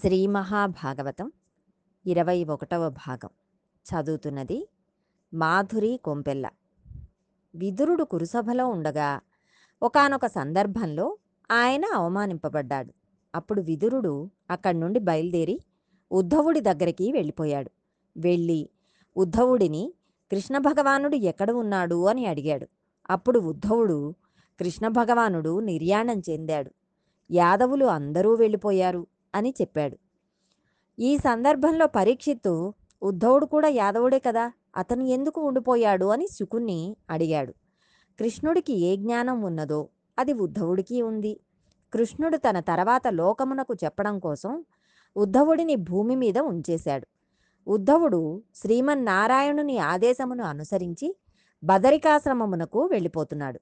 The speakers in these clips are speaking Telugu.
శ్రీ మహాభాగవతం ఇరవై ఒకటవ భాగం. చదువుతున్నది మాధురి కొంపెల్ల. విదురుడు కురుసభలో ఉండగా ఒకానొక సందర్భంలో ఆయన అవమానింపబడ్డాడు. అప్పుడు విదురుడు అక్కడి నుండి బయలుదేరి ఉద్ధవుడి దగ్గరికి వెళ్ళిపోయాడు. వెళ్ళి ఉద్ధవుడిని కృష్ణ భగవానుడు ఎక్కడ ఉన్నాడు? అని అడిగాడు. అప్పుడు ఉద్ధవుడు కృష్ణ భగవానుడు నిర్యాణం చెందాడు. యాదవులు అందరూ వెళ్ళిపోయారు. అని చెప్పాడు. ఈ సందర్భంలో పరీక్షిత్తు ఉద్ధవుడు కూడా యాదవుడే కదా అతను ఎందుకు ఉండిపోయాడు? అని శుకుణ్ణి అడిగాడు. కృష్ణుడికి ఏ జ్ఞానం ఉన్నదో అది ఉద్ధవుడికి ఉంది. కృష్ణుడు తన తర్వాత లోకమునకు చెప్పడం కోసం ఉద్ధవుడిని భూమి మీద ఉంచేశాడు. ఉద్ధవుడు శ్రీమన్నారాయణుని ఆదేశమును అనుసరించి బదరికాశ్రమమునకు వెళ్ళిపోతున్నాడు.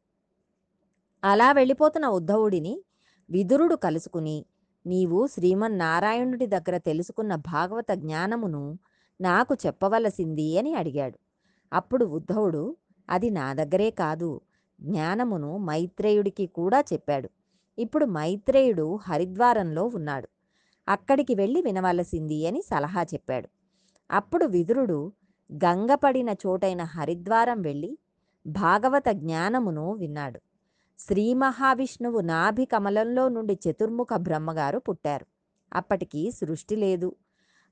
అలా వెళ్ళిపోతున్న ఉద్ధవుడిని విదురుడు కలుసుకుని నీవు శ్రీమన్నారాయణుడి దగ్గర తెలుసుకున్న భాగవత జ్ఞానమును నాకు చెప్పవలసింది అని అడిగాడు. అప్పుడు ఉద్ధవుడు అది నా దగ్గరే కాదు జ్ఞానమును మైత్రేయుడికి కూడా చెప్పాడు. ఇప్పుడు మైత్రేయుడు హరిద్వారంలో ఉన్నాడు. అక్కడికి వెళ్ళి వినవలసింది అని సలహా చెప్పాడు. అప్పుడు విదురుడు గంగపడిన చోటైన హరిద్వారం వెళ్ళి భాగవత జ్ఞానమును విన్నాడు. శ్రీ మహావిష్ణువు నాభి కమలంలో నుండి చతుర్ముఖ బ్రహ్మగారు పుట్టారు. అప్పటికి సృష్టి లేదు.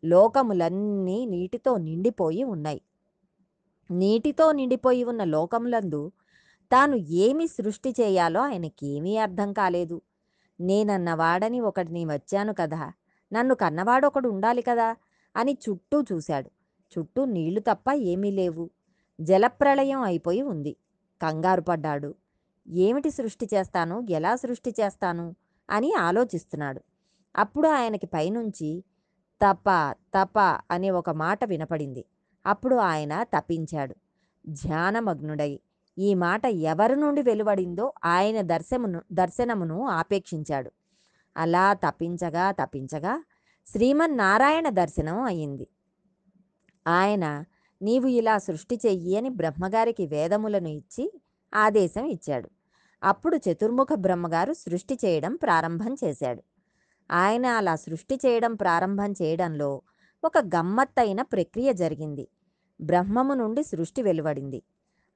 లోకములన్నీ నీటితో నిండిపోయి ఉన్నాయి. నీటితో నిండిపోయి ఉన్న లోకములందు తాను ఏమి సృష్టి చేయాలో ఆయనకేమీ అర్థం కాలేదు. నేనన్నవాడని ఒకటిని వచ్చాను కదా. నన్ను కన్నవాడు ఒకడు ఉండాలి కదా అని చుట్టూ చూశాడు. చుట్టూ నీళ్ళు తప్ప ఏమీ లేవు. జలప్రళయం అయిపోయి ఉంది. కంగారు పడ్డాడు. ఏమిటి సృష్టి చేస్తాను? ఎలా సృష్టి చేస్తాను? అని ఆలోచిస్తున్నాడు. అప్పుడు ఆయనకి పైనుంచి తప తప అనే ఒక మాట వినపడింది. అప్పుడు ఆయన తపించాడు. ధ్యానమగ్నుడై ఈ మాట ఎవరి నుండి వెలువడిందో ఆయన దర్శమును దర్శనమును ఆపేక్షించాడు. అలా తపించగా తపించగా శ్రీమన్నారాయణ దర్శనం అయింది. ఆయన నీవు ఇలా సృష్టి చెయ్యి అని బ్రహ్మగారికి వేదములను ఇచ్చి ఆదేశం ఇచ్చాడు. అప్పుడు చతుర్ముఖ బ్రహ్మగారు సృష్టి చేయడం ప్రారంభం చేశాడు. ఆయన అలా సృష్టి చేయడం ప్రారంభం చేయడంలో ఒక గమ్మత్తైన ప్రక్రియ జరిగింది. బ్రహ్మము నుండి సృష్టి వెలువడింది.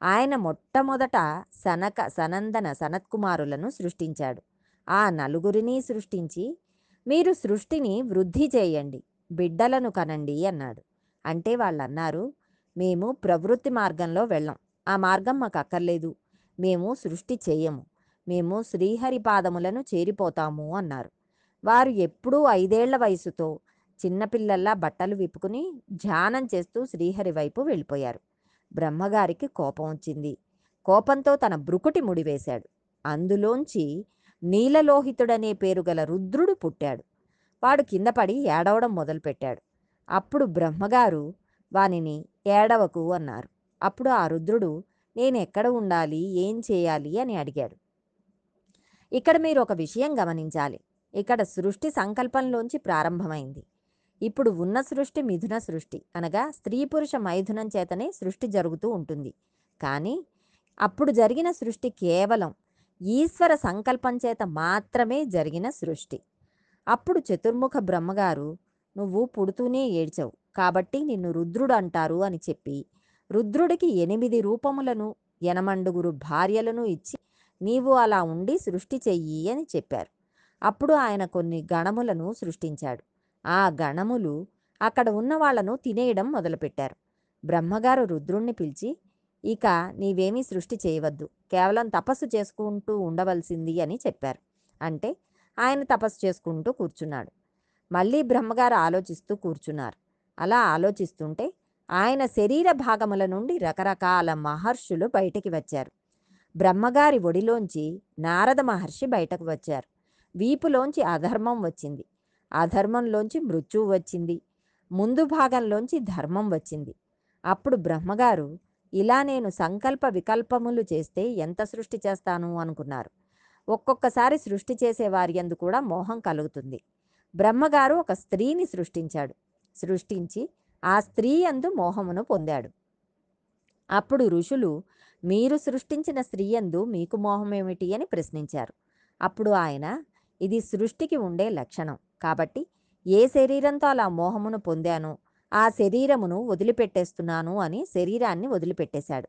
ఆయన మొట్టమొదట సనక సనందన సనత్కుమారులను సృష్టించాడు. ఆ నలుగురిని సృష్టించి మీరు సృష్టిని వృద్ధి చేయండి బిడ్డలను కనండి అన్నాడు. అంటే వాళ్ళన్నారు మేము ప్రవృత్తి మార్గంలో వెళ్ళం. ఆ మార్గం మాకు అక్కర్లేదు. మేము సృష్టి చేయము. మేము శ్రీహరి పాదములను చేరిపోతాము అన్నారు. వారు ఎప్పుడూ ఐదేళ్ళ వయసుతో చిన్నపిల్లల్లా బట్టలు విప్పుకుని ధ్యానం చేస్తూ శ్రీహరి వైపు వెళ్ళిపోయారు. బ్రహ్మగారికి కోపం వచ్చింది. కోపంతో తన బ్రుకుటి ముడివేశాడు. అందులోంచి నీలలోహితుడనే పేరు గల రుద్రుడు పుట్టాడు. వాడు కింద పడి ఏడవడం మొదలుపెట్టాడు. అప్పుడు బ్రహ్మగారు వానిని ఏడవకు అన్నారు. అప్పుడు ఆ రుద్రుడు నేను ఎక్కడ ఉండాలి? ఏం చేయాలి? అని అడిగాడు. ఇక్కడ మీరు ఒక విషయం గమనించాలి. ఇక్కడ సృష్టి సంకల్పంలోంచి ప్రారంభమైంది. ఇప్పుడు ఉన్న సృష్టి మిథున సృష్టి అనగా స్త్రీ పురుష మైథునం చేతనే సృష్టి జరుగుతూ ఉంటుంది. కానీ అప్పుడు జరిగిన సృష్టి కేవలం ఈశ్వర సంకల్పం చేత మాత్రమే జరిగిన సృష్టి. అప్పుడు చతుర్ముఖ బ్రహ్మగారు నువ్వు పుడుతూనే ఏడ్చావు. కాబట్టి నిన్ను రుద్రుడు అంటారు అని చెప్పి రుద్రుడికి ఎనిమిది రూపములను ఎనమండుగురు భార్యలను ఇచ్చి నీవు అలా ఉండి సృష్టి చెయ్యి అని చెప్పారు. అప్పుడు ఆయన కొన్ని గణములను సృష్టించాడు. ఆ గణములు అక్కడ ఉన్న వాళ్ళను తినేయడం మొదలుపెట్టారు. బ్రహ్మగారు రుద్రుణ్ణి పిలిచి ఇక నీవేమీ సృష్టి చేయవద్దు. కేవలం తపస్సు చేసుకుంటూ ఉండవలసింది అని చెప్పారు. అంటే ఆయన తపస్సు చేసుకుంటూ కూర్చున్నాడు. మళ్ళీ బ్రహ్మగారు ఆలోచిస్తూ కూర్చున్నారు. అలా ఆలోచిస్తుంటే ఆయన శరీర భాగముల నుండి రకరకాల మహర్షులు బయటికి వచ్చారు. బ్రహ్మగారి ఒడిలోంచి నారద మహర్షి బయటకు వచ్చారు. వీపులోంచి అధర్మం వచ్చింది. అధర్మంలోంచి మృత్యువు వచ్చింది. ముందు భాగంలోంచి ధర్మం వచ్చింది. అప్పుడు బ్రహ్మగారు ఇలా నేను సంకల్ప వికల్పములు చేస్తే ఎంత సృష్టి చేస్తాను? అనుకున్నారు. ఒక్కొక్కసారి సృష్టి చేసే వారి కూడా మోహం కలుగుతుంది. బ్రహ్మగారు ఒక స్త్రీని సృష్టించాడు. సృష్టించి ఆ స్త్రీ అందు మోహమును పొందాడు. అప్పుడు ఋషులు మీరు సృష్టించిన స్త్రీ అందు మీకు మోహమేమిటి అని ప్రశ్నించారు. అప్పుడు ఆయన ఇది సృష్టికి ఉండే లక్షణం. కాబట్టి ఏ శరీరంతో అలా మోహమును పొందానో? ఆ శరీరమును వదిలిపెట్టేస్తున్నాను అని శరీరాన్ని వదిలిపెట్టేశాడు.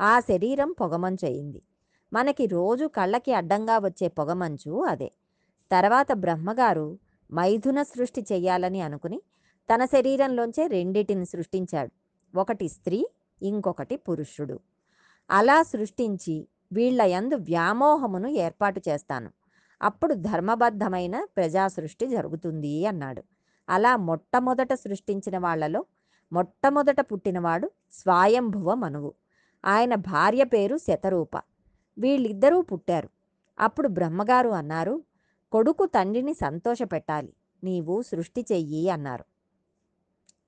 ఆ శరీరం పొగమంచు అయింది మనకి రోజు కళ్ళకి అడ్డంగా వచ్చే పొగమంచు అదే. తర్వాత బ్రహ్మగారు మైథున సృష్టి చేయాలని అనుకుని తన శరీరంలోంచే రెండిటిని సృష్టించాడు. ఒకటి స్త్రీ ఇంకొకటి పురుషుడు. అలా సృష్టించి వీళ్ళ యందు వ్యామోహమును ఏర్పాటు చేస్తాను. అప్పుడు ధర్మబద్ధమైన ప్రజా సృష్టి జరుగుతుంది అన్నాడు. అలా మొట్టమొదట సృష్టించిన వాళ్ళలో మొట్టమొదట పుట్టినవాడు స్వాయంభువ మనువు. ఆయన భార్య పేరు శతరూప. వీళ్ళిద్దరూ పుట్టారు. అప్పుడు బ్రహ్మగారు అన్నారు కొడుకు తండ్రిని సంతోషపెట్టాలి. నీవు సృష్టి చెయ్యి అన్నారు.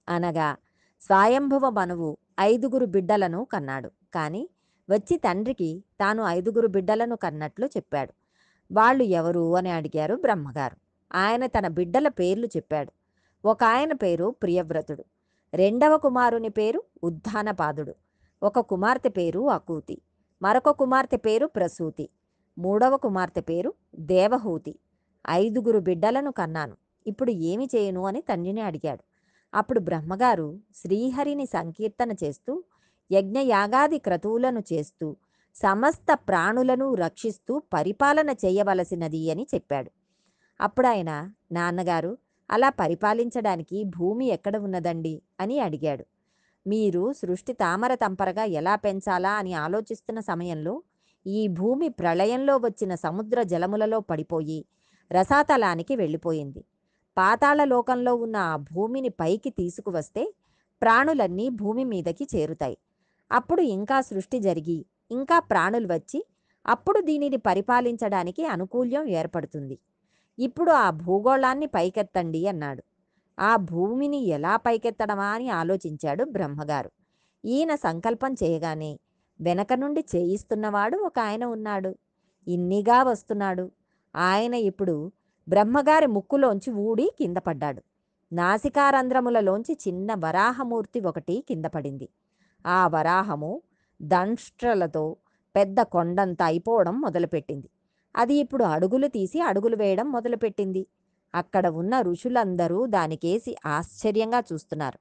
అనగా స్వయంభువ మనువు ఐదుగురు బిడ్డలను కన్నాడు. కానీ వచ్చి తండ్రికి తాను ఐదుగురు బిడ్డలను కన్నట్లు చెప్పాడు. వాళ్ళు ఎవరు అని అడిగారు బ్రహ్మగారు. ఆయన తన బిడ్డల పేర్లు చెప్పాడు. ఒక ఆయన పేరు ప్రియవ్రతుడు. రెండవ కుమారుని పేరు ఉద్ధానపాదుడు. ఒక కుమార్తె పేరు అకూతి. మరొక కుమార్తె పేరు ప్రసూతి. మూడవ కుమార్తె పేరు దేవహూతి. ఐదుగురు బిడ్డలను కన్నాను. ఇప్పుడు ఏమి చేయను? అని తండ్రిని అడిగాడు. అప్పుడు బ్రహ్మగారు శ్రీహరిని సంకీర్తన చేస్తూ యజ్ఞయాగాది క్రతువులను చేస్తూ సమస్త ప్రాణులను రక్షిస్తూ పరిపాలన చేయవలసినది అని చెప్పాడు. అప్పుడు ఆయన నాన్నగారు అలా పరిపాలించడానికి భూమి ఎక్కడ ఉన్నదండి? అని అడిగాడు. మీరు సృష్టి తామర తంపరగా ఎలా పెంచాలా అని ఆలోచిస్తున్న సమయంలో ఈ భూమి ప్రళయంలో వచ్చిన సముద్ర జలములలో పడిపోయి రసాతలానికి వెళ్ళిపోయింది. పాతాళ లోకంలో ఉన్న ఆ భూమిని పైకి తీసుకువస్తే ప్రాణులన్నీ భూమి మీదకి చేరుతాయి. అప్పుడు ఇంకా సృష్టి జరిగి ఇంకా ప్రాణులు వచ్చి అప్పుడు దీనిని పరిపాలించడానికి అనుకూల్యం ఏర్పడుతుంది. ఇప్పుడు ఆ భూగోళాన్ని పైకెత్తండి అన్నాడు. ఆ భూమిని ఎలా పైకెత్తడమా అని ఆలోచించాడు బ్రహ్మగారు. ఈయన సంకల్పం చేయగానే వెనక నుండి చేయిస్తున్నవాడు ఒక ఆయన ఉన్నాడు. ఇన్నిగా వస్తున్నాడు. ఆయన ఇప్పుడు బ్రహ్మగారి ముక్కులోంచి ఊడి కింద పడ్డాడు. నాసికారంధ్రములలోంచి చిన్న వరాహమూర్తి ఒకటి కింద పడింది. ఆ వరాహము దంష్ట్రలతో పెద్ద కొండంత అయిపోవడం మొదలుపెట్టింది. అది ఇప్పుడు అడుగులు తీసి అడుగులు వేయడం మొదలుపెట్టింది. అక్కడ ఉన్న ఋషులందరూ దానికేసి ఆశ్చర్యంగా చూస్తున్నారు.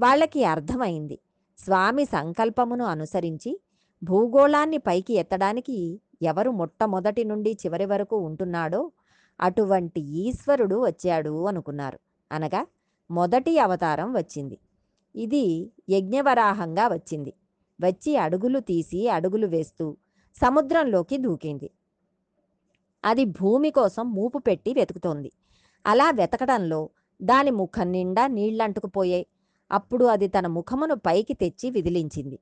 వాళ్ళకి అర్థమైంది. స్వామి సంకల్పమును అనుసరించి భూగోళాన్ని పైకి ఎత్తడానికి ఎవరు మొట్టమొదటి నుండి చివరి వరకు ఉంటున్నాడో అటువంటి ఈశ్వరుడు వచ్చాడు అనుకున్నారు. అనగా మొదటి అవతారం వచ్చింది. ఇది యజ్ఞవరాహంగా వచ్చింది. వచ్చి అడుగులు తీసి అడుగులు వేస్తూ సముద్రంలోకి దూకింది. అది భూమి కోసం మూపు పెట్టి వెతుకుతోంది. అలా వెతకడంలో దాని ముఖం నిండా నీళ్ళంటుకుపోయాయి అప్పుడు అది తన ముఖమును పైకి తెచ్చి విదిలించింది.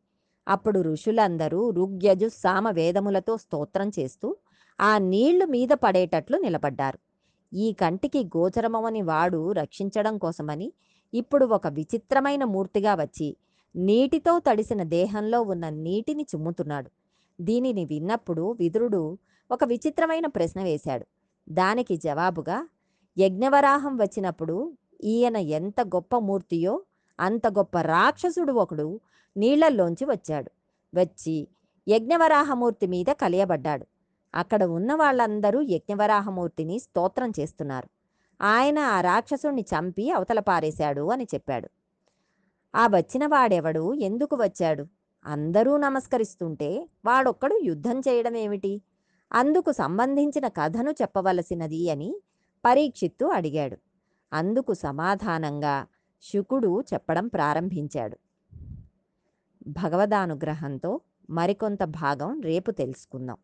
అప్పుడు ఋషులందరూ ఋగ్యజు సామ వేదములతో స్తోత్రం చేస్తూ ఆ నీళ్ళు మీద పడేటట్లు నిలబడ్డారు. ఈ కంటికి గోచరమవని వాడు రక్షించడం కోసమని ఇప్పుడు ఒక విచిత్రమైన మూర్తిగా వచ్చి నీటితో తడిసిన దేహంలో ఉన్న నీటిని చుమ్ముతున్నాడు. దీనిని విన్నప్పుడు విదురుడు ఒక విచిత్రమైన ప్రశ్న వేశాడు. దానికి జవాబుగా యజ్ఞవరాహం వచ్చినప్పుడు ఈయన ఎంత గొప్ప మూర్తియో అంత గొప్ప రాక్షసుడు ఒకడు నీళ్ళల్లోంచి వచ్చాడు. వచ్చి యజ్ఞవరాహమూర్తి మీద కలియబడ్డాడు. అక్కడ ఉన్న వాళ్ళందరూ యజ్ఞవరాహమూర్తిని స్తోత్రం చేస్తున్నారు. ఆయన ఆ రాక్షసుణ్ణి చంపి అవతల పారేశాడు అని చెప్పాడు. ఆ వచ్చిన వాడెవడు? ఎందుకు వచ్చాడు? అందరూ నమస్కరిస్తుంటే వాడొక్కడు యుద్ధం చేయడం ఏమిటి అందుకు సంబంధించిన కథను చెప్పవలసినది అని పరీక్షిత్తు అడిగాడు. అందుకు సమాధానంగా శుకుడు చెప్పడం ప్రారంభించాడు. భగవదానుగ్రహంతో మరికొంత భాగం రేపు తెలుసుకుందాం.